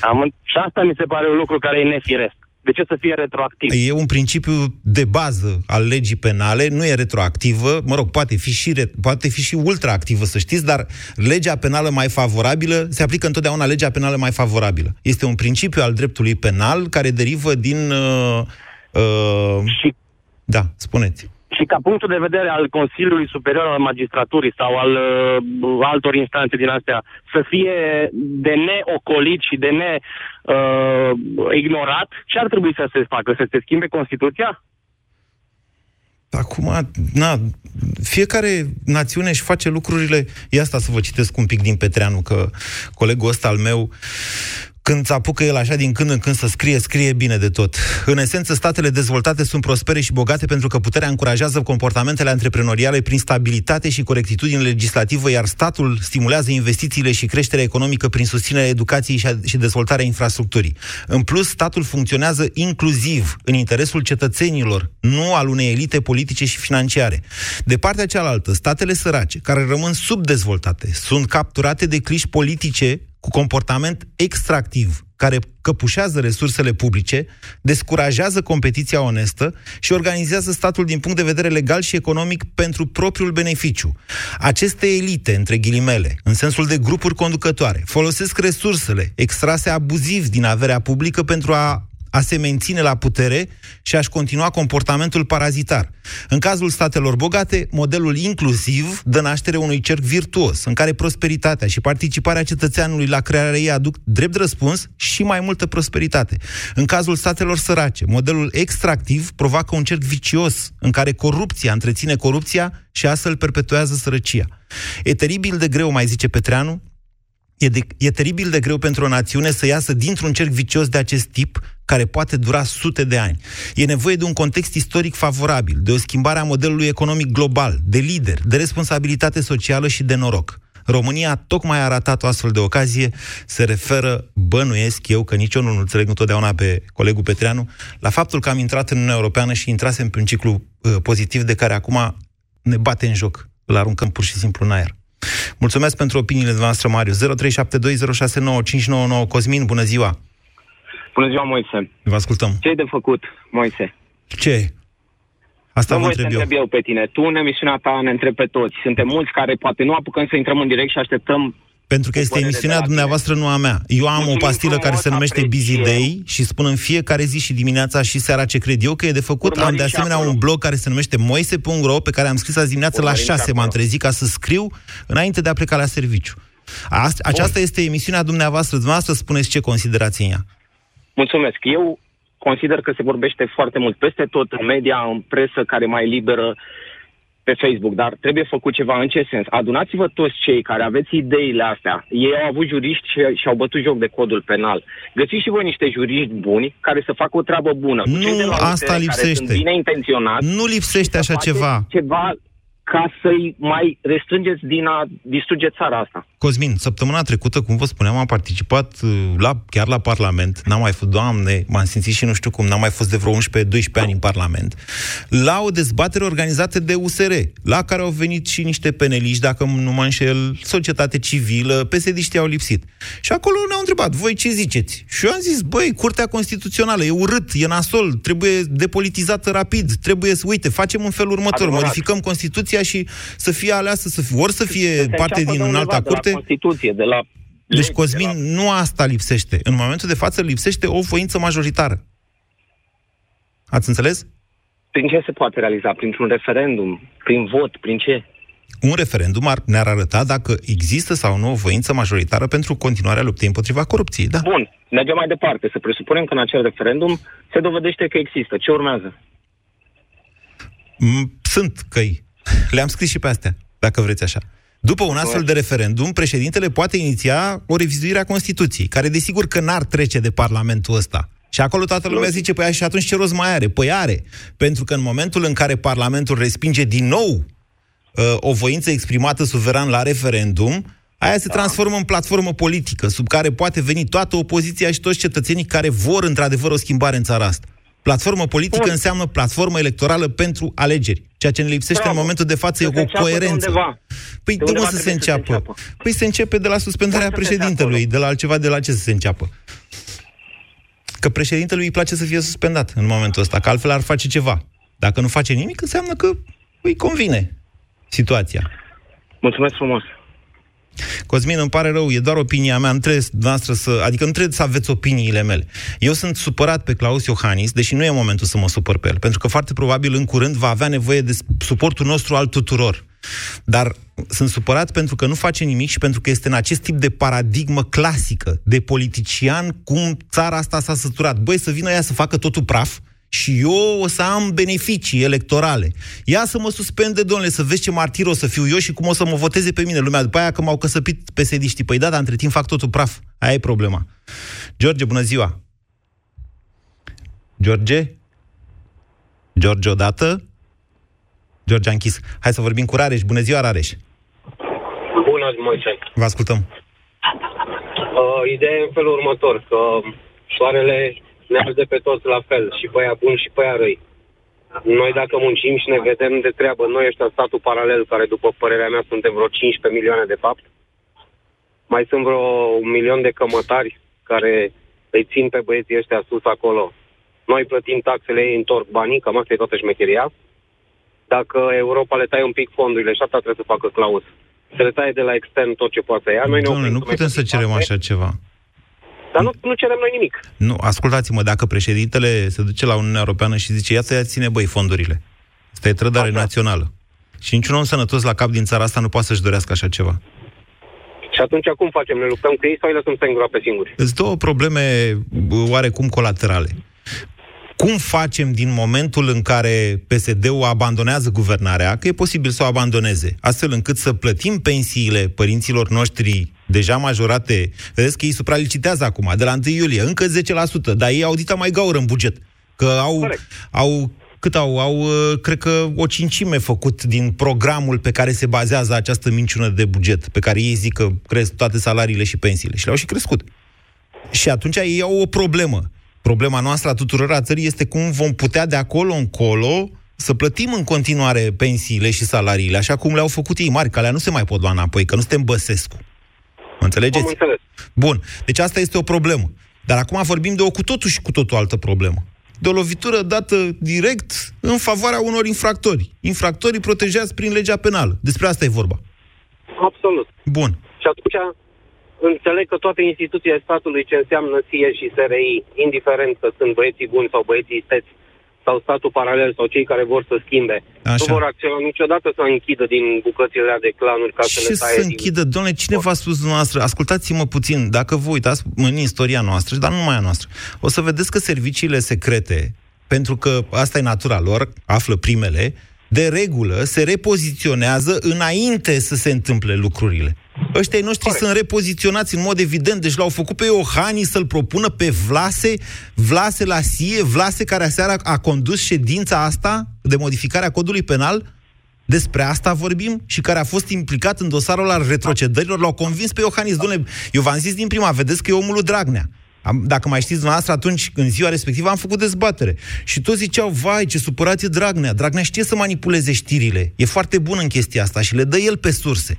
S21: Am, și asta mi se pare un lucru care e nefiresc. De ce să fie retroactiv?
S2: E un principiu de bază al legii penale, nu e retroactivă, mă rog, poate fi și, re, poate fi și ultraactivă, să știți, dar legea penală mai favorabilă, se aplică întotdeauna legea penală mai favorabilă. Este un principiu al dreptului penal care derivă din... Uh, uh,
S21: și...
S2: Da, spuneți
S21: și ca punctul de vedere al Consiliului Superior al Magistraturii sau al uh, altor instanțe din astea să fie de neocolit și de neignorat, uh, ce ar trebui să se facă? Să se schimbe Constituția?
S2: Acum, na, fiecare națiune își face lucrurile... E asta să vă citesc un pic din Petreanu, că colegul ăsta al meu când se apucă el așa din când în când să scrie, scrie bine de tot. În esență, statele dezvoltate sunt prospere și bogate pentru că puterea încurajează comportamentele antreprenoriale prin stabilitate și corectitudine legislativă, iar statul stimulează investițiile și creșterea economică prin susținerea educației și dezvoltarea infrastructurii. În plus, statul funcționează inclusiv în interesul cetățenilor, nu al unei elite politice și financiare. De partea cealaltă, statele sărace, care rămân subdezvoltate, sunt capturate de cliși politice cu comportament extractiv, care căpușează resursele publice, descurajează competiția onestă și organizează statul din punct de vedere legal și economic pentru propriul beneficiu. Aceste elite, între ghilimele, în sensul de grupuri conducătoare, folosesc resursele extrase abuziv din averea publică pentru a a se menține la putere și a-și continua comportamentul parazitar. În cazul statelor bogate, modelul inclusiv dă naștere unui cerc virtuos, în care prosperitatea și participarea cetățeanului la crearea ei aduc drept răspuns și mai multă prosperitate. În cazul statelor sărace, modelul extractiv provoacă un cerc vicios, în care corupția întreține corupția și astfel perpetuează sărăcia. E teribil de greu, mai zice Petreanu, E, de, e teribil de greu pentru o națiune să iasă dintr-un cerc vicios de acest tip, care poate dura sute de ani. E nevoie de un context istoric favorabil, de o schimbare a modelului economic global, de lider, de responsabilitate socială și de noroc. România tocmai a ratat o astfel de ocazie, se referă, bănuiesc eu, că nici eu nu înțeleg întotdeauna pe colegul Petreanu, la faptul că am intrat în Uniunea Europeană și intrasem pe un ciclu uh, pozitiv de care acum ne bate în joc. Îl aruncăm pur și simplu în aer. Mulțumesc pentru opiniile noastre, Mariu. 0372069599 Cosmin, bună ziua!
S22: Bună ziua, Moise!
S2: Vă ascultăm.
S22: Ce ai de făcut, Moise?
S2: Ce? Asta
S22: nu
S2: vă
S22: voi să
S2: întreb eu.
S22: întreb eu pe tine. Tu, în emisiunea ta, ne întreb pe toți. Suntem mulți care poate nu apucăm să intrăm în direct și așteptăm
S2: Pentru că
S22: o
S2: este
S22: părere de
S2: emisiunea
S22: la
S2: dumneavoastră, nu a mea. Eu am
S22: Mulțumim
S2: o pastilă care
S22: frumos,
S2: se numește Busy
S22: apreciem.
S2: Day și spun în fiecare zi și dimineața și seara ce cred eu că e de făcut.
S22: Urmărim
S2: am de
S22: și
S2: asemenea
S22: acolo.
S2: un blog care se numește moise.ro pe care am scris azi dimineață la
S22: Urmărim și
S2: 6 m-am
S22: acolo.
S2: trezit ca să scriu înainte de a pleca la serviciu. Ast- aceasta este emisiunea dumneavoastră. Dumneavoastră spuneți ce considerați în ea.
S22: Mulțumesc. Eu consider că se vorbește foarte mult peste tot în media, în presă care e mai liberă pe Facebook, dar trebuie făcut ceva. În ce sens? Adunați-vă toți cei care aveți ideile astea. Ei au avut juriști și, și au bătut joc de codul penal. Găsiți și voi niște juriști buni care să facă o treabă bună. Cu cei
S2: Nu,
S22: de la
S2: asta
S22: USR Care
S2: lipsește.
S22: sunt bine intenționați.
S2: Nu lipsește așa
S22: faceți
S2: ceva.
S22: Ceva ca să-i mai restrângeți din a distruge țara asta.
S2: Cosmin, săptămâna trecută, cum vă spuneam, am participat uh, la, chiar la Parlament. N-am mai fost, doamne, m-am simțit și nu știu cum, n-am mai fost de vreo 11-12 ani în Parlament. La o dezbatere organizată de USR, la care au venit și niște peneliști, dacă nu mă înșel, societate civilă, psd au lipsit. Și acolo ne-au întrebat, voi ce ziceți? Și eu am zis, băi, Curtea Constituțională e urât, e nasol, trebuie depolitizată rapid, trebuie să, uite, facem în felul următor,
S22: Adevărat.
S2: modificăm Constituția și să fie aleasă, să fie, ori să fie
S22: Se
S2: parte
S22: înceapă
S2: din
S22: de undeva,
S2: înalta
S22: de la
S2: curte,
S22: Constituție, de la
S2: deci,
S22: legi,
S2: Cosmin,
S22: de
S2: nu asta lipsește. În momentul de față lipsește o voință majoritară. Ați înțeles?
S22: Prin ce se poate realiza? Printr-un referendum? Prin vot? Prin ce?
S2: Un referendum ar, ne-ar arăta dacă există sau nu o voință majoritară pentru continuarea luptei împotriva corupției. Da.
S22: Bun, mergem mai departe. Să presupunem că în acel referendum se dovedește că există. Ce urmează?
S2: M- Sunt căi. Le-am scris și pe astea, dacă vreți așa. După un astfel de referendum, președintele poate iniția o revizuire a Constituției, care desigur că n-ar trece de Parlamentul ăsta. Și acolo toată lumea zice, păi și atunci ce rost mai are? Păi are. Pentru că în momentul în care Parlamentul respinge din nou uh, o voință exprimată suveran la referendum, aia se transformă în platformă politică, sub care poate veni toată opoziția și toți cetățenii care vor într-adevăr o schimbare în țara asta. Platformă politică
S22: Bun.
S2: înseamnă platformă electorală pentru alegeri. Ceea ce ne lipsește
S22: Bravo.
S2: în momentul de față
S22: Să
S2: e
S22: se
S2: o
S22: înceapă de
S2: coerență.
S22: undeva.
S2: Păi
S22: De
S2: de, unde
S22: undeva
S2: să se
S22: trebuie să se
S2: înceapă?
S22: înceapă.
S2: Păi se începe de la suspendarea
S22: Cum să se
S2: președintelui, de la altceva, de la ce să se înceapă? Că președintelui îi place să fie suspendat în momentul ăsta, că altfel ar face ceva. Dacă nu face nimic, înseamnă că îi convine situația.
S22: Mulțumesc frumos.
S2: Cosmin, îmi pare rău, e doar opinia mea, nu trebuie noastră să, adică nu trebuie să aveți opiniile mele. Eu sunt supărat pe Claus Iohannis, deși nu e momentul să mă supăr pe el, pentru că foarte probabil în curând va avea nevoie de suportul nostru al tuturor. Dar sunt supărat pentru că nu face nimic și pentru că este în acest tip de paradigmă clasică, de politician, cum țara asta s-a săturat. Băi, să vină ea să facă totul praf, și eu o să am beneficii electorale. Ia să mă suspende, domnule, să vezi ce martir o să fiu eu și cum o să mă voteze pe mine lumea. După aia că m-au căsăpit psd Păi da, dar între timp fac totul praf. Aia e problema. George, bună ziua! George? George odată? George a închis. Hai să vorbim cu Rareș. Bună ziua, Rareș!
S23: Bună, Moise.
S2: Vă ascultăm.
S23: Uh, ideea e în felul următor, că soarele ne arde pe toți la fel, și pe aia buni și pe aia răi. Noi dacă muncim și ne vedem de treabă, noi ăștia statul paralel, care după părerea mea suntem vreo 15 milioane de fapt, mai sunt vreo un milion de cămătari care îi țin pe băieții ăștia sus acolo. Noi plătim taxele, ei întorc banii, cam asta e toată șmecheria. Dacă Europa le taie un pic fondurile, și asta trebuie să facă Claus, să le taie de la extern tot ce poate să ia, noi ne
S2: Doamne,
S23: oprim
S2: nu
S23: că mai
S2: putem să
S23: plătim
S2: cerem
S23: taxe,
S2: așa ceva.
S23: Dar nu, nu cerem noi nimic.
S2: Nu, ascultați-mă, dacă președintele se duce la Uniunea Europeană și zice, ia să ține, băi, fondurile. Asta e trădare națională. Și niciun om sănătos la cap din țara asta nu poate să-și dorească așa ceva.
S23: Și atunci cum facem? Ne luptăm cu ei sau îi lăsăm să îngroape singuri?
S2: Sunt două probleme bă, oarecum colaterale. Cum facem din momentul în care PSD-ul abandonează guvernarea, că e posibil să o abandoneze, astfel încât să plătim pensiile părinților noștri deja majorate, vedeți că ei supralicitează acum, de la 1 iulie, încă 10%, dar ei au dita mai gaură în buget. Că au, au cât au? Au, uh, cred că, o cincime făcut din programul pe care se bazează această minciună de buget, pe care ei zic că cresc toate salariile și pensiile. Și le-au și crescut. Și atunci ei au o problemă. Problema noastră a tuturor a țării este cum vom putea de acolo încolo să plătim în continuare pensiile și salariile, așa cum le-au făcut ei mari, că alea nu se mai pot lua înapoi, că nu suntem Băsescu. Mă înțelegeți? Bun. Deci asta este o problemă. Dar acum vorbim de o cu totul și cu totul altă problemă de o lovitură dată direct în favoarea unor infractori. Infractorii protejați prin legea penală. Despre asta e vorba.
S23: Absolut.
S2: Bun.
S23: Și atunci înțeleg că toate instituțiile statului ce înseamnă SIE și SRI, indiferent că sunt băieții buni sau băieții isteți, sau statul paralel sau cei care vor să schimbe. Așa. Nu vor acționa niciodată să închidă din bucățile de clanuri ca
S2: Ce
S23: să le taie
S2: să închidă? Din... Domnule, cine v-a spus dumneavoastră? Ascultați-mă puțin, dacă vă uitați în istoria noastră, dar nu numai a noastră, o să vedeți că serviciile secrete, pentru că asta e natura lor, află primele, de regulă se repoziționează înainte să se întâmple lucrurile. Ăștia noștri Corect. sunt repoziționați în mod evident, deci l-au făcut pe Iohani să-l propună pe Vlase, Vlase la SIE, Vlase care aseară a condus ședința asta de modificare a codului penal, despre asta vorbim și care a fost implicat în dosarul al retrocedărilor, l-au convins pe Iohannis. Domnule, eu v-am zis din prima, vedeți că e omul lui Dragnea. Am, dacă mai știți dumneavoastră, atunci, în ziua respectivă, am făcut dezbatere. Și toți ziceau, vai, ce supărat e Dragnea. Dragnea știe să manipuleze știrile. E foarte bun în chestia asta și le dă el pe surse.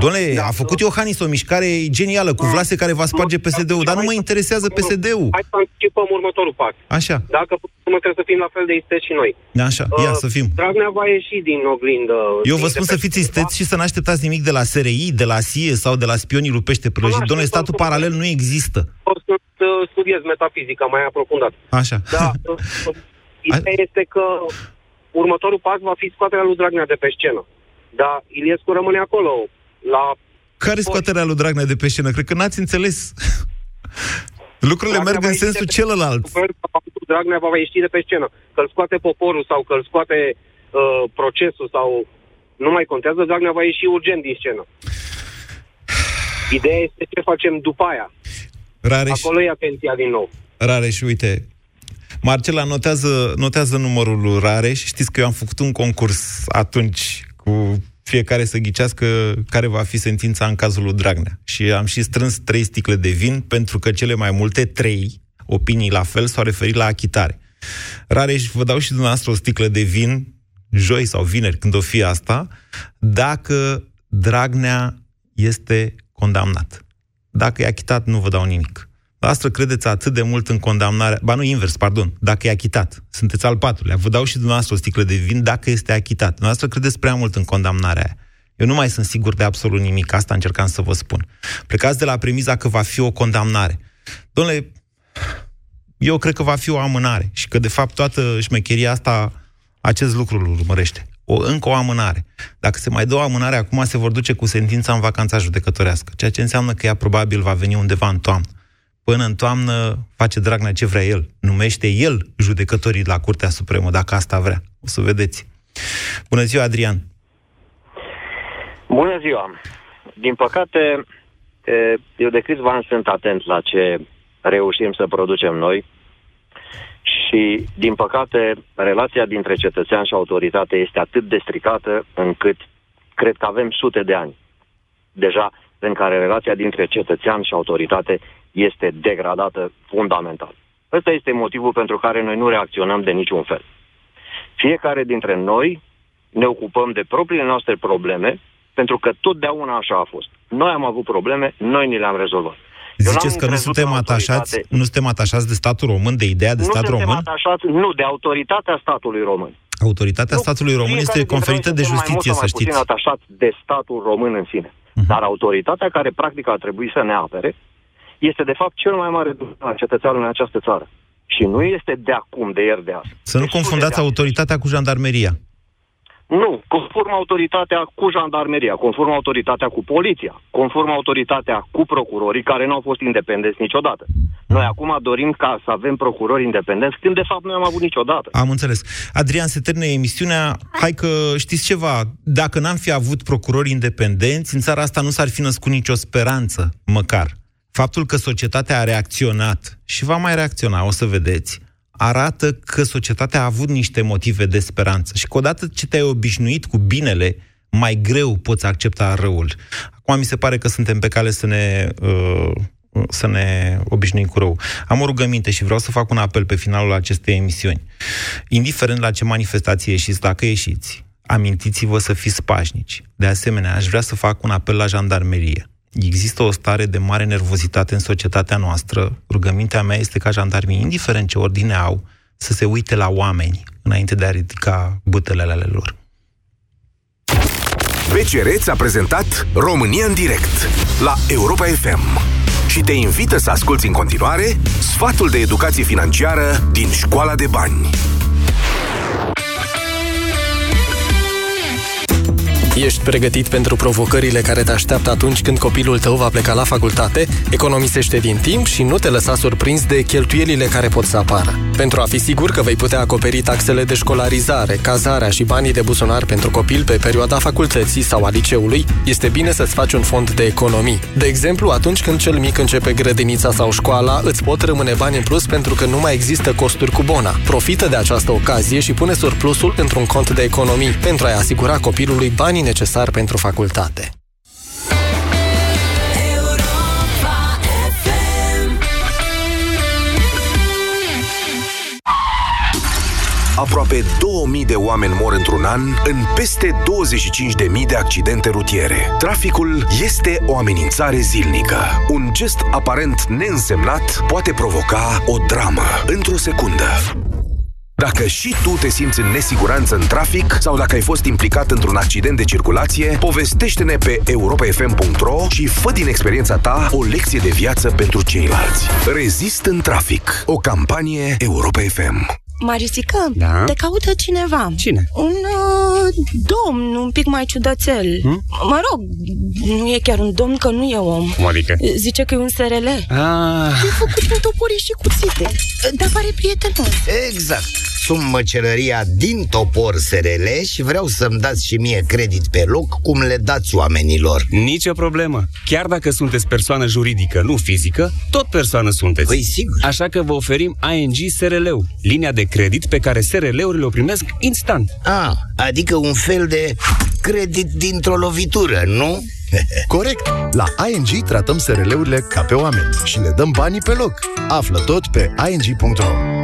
S2: Domnule, da, a făcut Iohannis o mișcare genială cu Vlase care va sparge PSD-ul, dar nu mă interesează PSD-ul.
S23: Hai să anticipăm următorul pas.
S2: Așa.
S23: Dacă mă trebuie să fim la fel de isteți și noi.
S2: Așa, ia uh, să fim.
S23: Dragnea va ieși din oglindă.
S2: Eu vă spun să fiți isteți și să n-așteptați nimic de la SRI, de la SIE sau de la spionii lupește prăjit. Domnule, statul paralel nu există.
S23: O să studiez metafizica mai aprofundat.
S2: Așa.
S23: Da, ideea este că următorul pas va fi scoaterea lui Dragnea de pe scenă. Dar Iliescu rămâne acolo, la...
S2: Care scoaterea lui Dragnea de pe scenă? Cred că n-ați înțeles. Lucrurile Dragnea merg în sensul celălalt.
S23: Dragnea va ieși de pe scenă. Că-l scoate poporul sau că-l scoate uh, procesul sau... Nu mai contează, Dragnea va ieși urgent din scenă. Ideea este ce facem după aia.
S2: Rareș,
S23: Acolo e atenția din nou.
S2: Rareș, uite, Marcela notează, notează numărul lui Rareș. Știți că eu am făcut un concurs atunci cu fiecare să ghicească care va fi sentința în cazul lui Dragnea. Și am și strâns trei sticle de vin, pentru că cele mai multe, trei opinii la fel, s-au referit la achitare. Rareș, vă dau și dumneavoastră o sticlă de vin, joi sau vineri, când o fi asta, dacă Dragnea este condamnat. Dacă e achitat, nu vă dau nimic. Asta credeți atât de mult în condamnare, ba nu invers, pardon, dacă e achitat. Sunteți al patrulea. Vă dau și dumneavoastră o sticlă de vin dacă este achitat. Dumneavoastră credeți prea mult în condamnarea aia. Eu nu mai sunt sigur de absolut nimic, asta încercam să vă spun. Plecați de la premiza că va fi o condamnare. Domnule, eu cred că va fi o amânare și că, de fapt, toată șmecheria asta, acest lucru îl urmărește o, încă o amânare. Dacă se mai dă o amânare, acum se vor duce cu sentința în vacanța judecătorească, ceea ce înseamnă că ea probabil va veni undeva în toamnă. Până în toamnă face Dragnea ce vrea el. Numește el judecătorii la Curtea Supremă, dacă asta vrea. O să vedeți. Bună ziua, Adrian!
S24: Bună ziua! Din păcate, eu de câțiva ani sunt atent la ce reușim să producem noi și, din păcate, relația dintre cetățean și autoritate este atât de stricată încât cred că avem sute de ani deja în care relația dintre cetățean și autoritate este degradată fundamental. Ăsta este motivul pentru care noi nu reacționăm de niciun fel. Fiecare dintre noi ne ocupăm de propriile noastre probleme, pentru că totdeauna așa a fost. Noi am avut probleme, noi ni le-am rezolvat.
S2: Ziceți că nu suntem, atașați, nu suntem atașați de statul român, de ideea de
S24: nu
S2: stat român?
S24: Atașați, nu, de autoritatea statului român.
S2: Autoritatea nu, statului român este conferită de justiție, să știți.
S24: Mai atașat de statul român în sine. Uh-huh. Dar autoritatea care practic ar trebui să ne apere este de fapt cel mai mare cetățean în această țară. Și nu este de acum, de ieri, de azi.
S2: Să nu confundați autoritatea cu jandarmeria.
S24: Nu, conform autoritatea cu jandarmeria, conform autoritatea cu poliția, conform autoritatea cu procurorii care nu au fost independenți niciodată. Noi acum dorim ca să avem procurori independenți, când de fapt nu am avut niciodată.
S2: Am înțeles. Adrian, se termină emisiunea. Hai că știți ceva, dacă n-am fi avut procurori independenți, în țara asta nu s-ar fi născut nicio speranță, măcar. Faptul că societatea a reacționat și va mai reacționa, o să vedeți, arată că societatea a avut niște motive de speranță și că odată ce te-ai obișnuit cu binele, mai greu poți accepta răul. Acum mi se pare că suntem pe cale să ne, uh, să ne obișnuim cu rău. Am o rugăminte și vreau să fac un apel pe finalul acestei emisiuni. Indiferent la ce manifestație ieșiți, dacă ieșiți, amintiți-vă să fiți pașnici. De asemenea, aș vrea să fac un apel la jandarmerie există o stare de mare nervozitate în societatea noastră. Rugămintea mea este ca jandarmii, indiferent ce ordine au, să se uite la oameni înainte de a ridica bătălele ale lor.
S3: BCR a prezentat România în direct la Europa FM și te invită să asculti în continuare sfatul de educație financiară din Școala de Bani.
S25: Ești pregătit pentru provocările care te așteaptă atunci când copilul tău va pleca la facultate? Economisește din timp și nu te lăsa surprins de cheltuielile care pot să apară. Pentru a fi sigur că vei putea acoperi taxele de școlarizare, cazarea și banii de buzunar pentru copil pe perioada facultății sau a liceului, este bine să-ți faci un fond de economii. De exemplu, atunci când cel mic începe grădinița sau școala, îți pot rămâne bani în plus pentru că nu mai există costuri cu bona. Profită de această ocazie și pune surplusul într-un cont de economii pentru a-i asigura copilului banii necesari pentru facultate.
S3: Aproape 2000 de oameni mor într-un an în peste 25.000 de accidente rutiere. Traficul este o amenințare zilnică. Un gest aparent neînsemnat poate provoca o dramă într-o secundă. Dacă și tu te simți în nesiguranță în trafic sau dacă ai fost implicat într-un accident de circulație, povestește-ne pe europafm.ro și fă din experiența ta o lecție de viață pentru ceilalți. Rezist în trafic. O campanie Europa FM.
S26: Marisică,
S27: Da?
S26: te caută cineva.
S27: Cine?
S26: Un uh, domn un pic mai ciudățel.
S27: Hmm?
S26: Mă rog, nu e chiar un domn, că nu e om.
S27: Cum adică?
S26: Zice că e un SRL.
S27: Ah.
S26: E făcut din toporii și cuțite. Dar pare prietenos.
S27: Exact. Sunt măcelăria din Topor SRL și vreau să-mi dați și mie credit pe loc cum le dați oamenilor.
S28: Nicio problemă. Chiar dacă sunteți persoană juridică, nu fizică, tot persoană sunteți.
S27: Păi sigur.
S28: Așa că vă oferim ING SRL-ul, linia de credit pe care SRL-urile o primesc instant.
S27: Ah, adică un fel de credit dintr-o lovitură, nu?
S29: Corect! La ING tratăm SRL-urile ca pe oameni și le dăm banii pe loc. Află tot pe ing.ro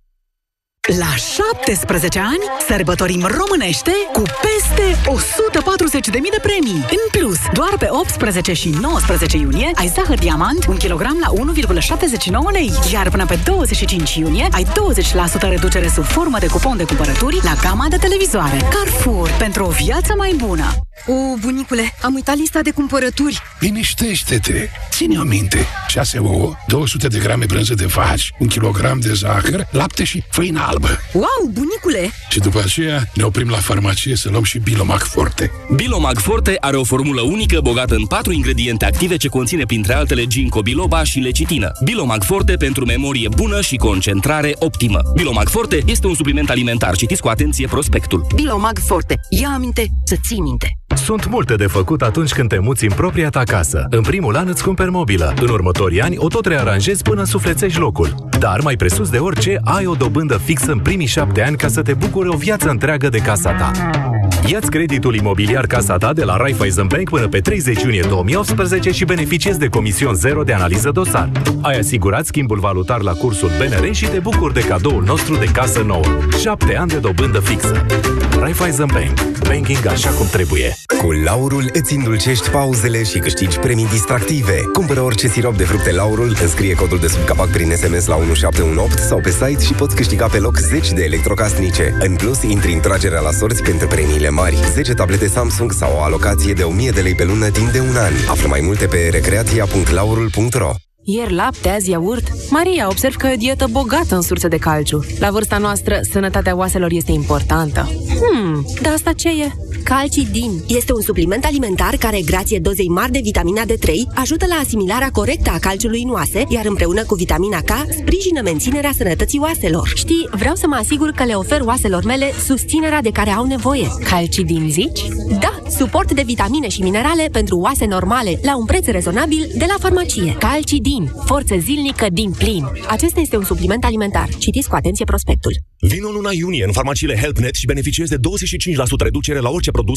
S15: La 17 ani sărbătorim românește cu peste 140.000 de premii. În plus, doar pe 18 și 19 iunie ai zahăr diamant 1 kg la 1,79 lei. Iar până pe 25 iunie ai 20% reducere sub formă de cupon de cumpărături la gama de televizoare. Carrefour, pentru o viață mai bună.
S11: O, bunicule, am uitat lista de cumpărături.
S30: Liniștește-te! Ține-o minte! 6 ouă, 200 de grame brânză de vaci, 1 kg de zahăr, lapte și făină albă.
S11: Wow, bunicule!
S30: Și după aceea ne oprim la farmacie să luăm și Bilomac Forte.
S10: Bilomag Forte are o formulă unică bogată în patru ingrediente active ce conține printre altele ginkgo biloba și lecitină. Bilomag Forte pentru memorie bună și concentrare optimă. Bilomag Forte este un supliment alimentar. Citiți cu atenție prospectul.
S11: Bilomag Forte. Ia aminte să ții minte.
S31: Sunt multe de făcut atunci când te muți în propria ta casă. În primul an îți cumperi mobilă. În următorii ani o tot rearanjezi până sufletești locul. Dar mai presus de orice, ai o dobândă fixă în primii șapte ani ca să te bucuri o viață întreagă de casa ta. Ia-ți creditul imobiliar Casa Ta de la Raiffeisen Bank până pe 30 iunie 2018 și beneficiezi de comision zero de analiză dosar. Ai asigurat schimbul valutar la cursul BNR și te bucuri de cadoul nostru de casă nouă. 7 ani de dobândă fixă. Raiffeisen Bank. Banking așa cum trebuie.
S32: Cu Laurul îți îndulcești pauzele și câștigi premii distractive. Cumpără orice sirop de fructe Laurul, înscrie codul de sub capac prin SMS la 1718 sau pe site și poți câștiga pe loc 10 de electrocasnice. În plus, intri în tragerea la sorți pentru premiile mari. 10 tablete Samsung sau o alocație de 1000 de lei pe lună timp de un an. Află mai multe pe recreația.laurul.ro
S33: ieri lapte, azi iaurt. Maria, observ că e o dietă bogată în surse de calciu. La vârsta noastră, sănătatea oaselor este importantă. Hmm, dar asta ce e?
S34: Calcidin este un supliment alimentar care, grație dozei mari de vitamina D3, ajută la asimilarea corectă a calciului în oase, iar împreună cu vitamina K, sprijină menținerea sănătății oaselor. Știi, vreau să mă asigur că le ofer oaselor mele susținerea de care au nevoie.
S33: Calcidin, zici?
S34: Da, suport de vitamine și minerale pentru oase normale, la un preț rezonabil de la farmacie.
S33: Calcidin, forță zilnică din plin.
S34: Acesta este un supliment alimentar. Citiți cu atenție prospectul.
S35: Vino în luna iunie în farmaciile HelpNet și beneficiezi de 25% reducere la orice produs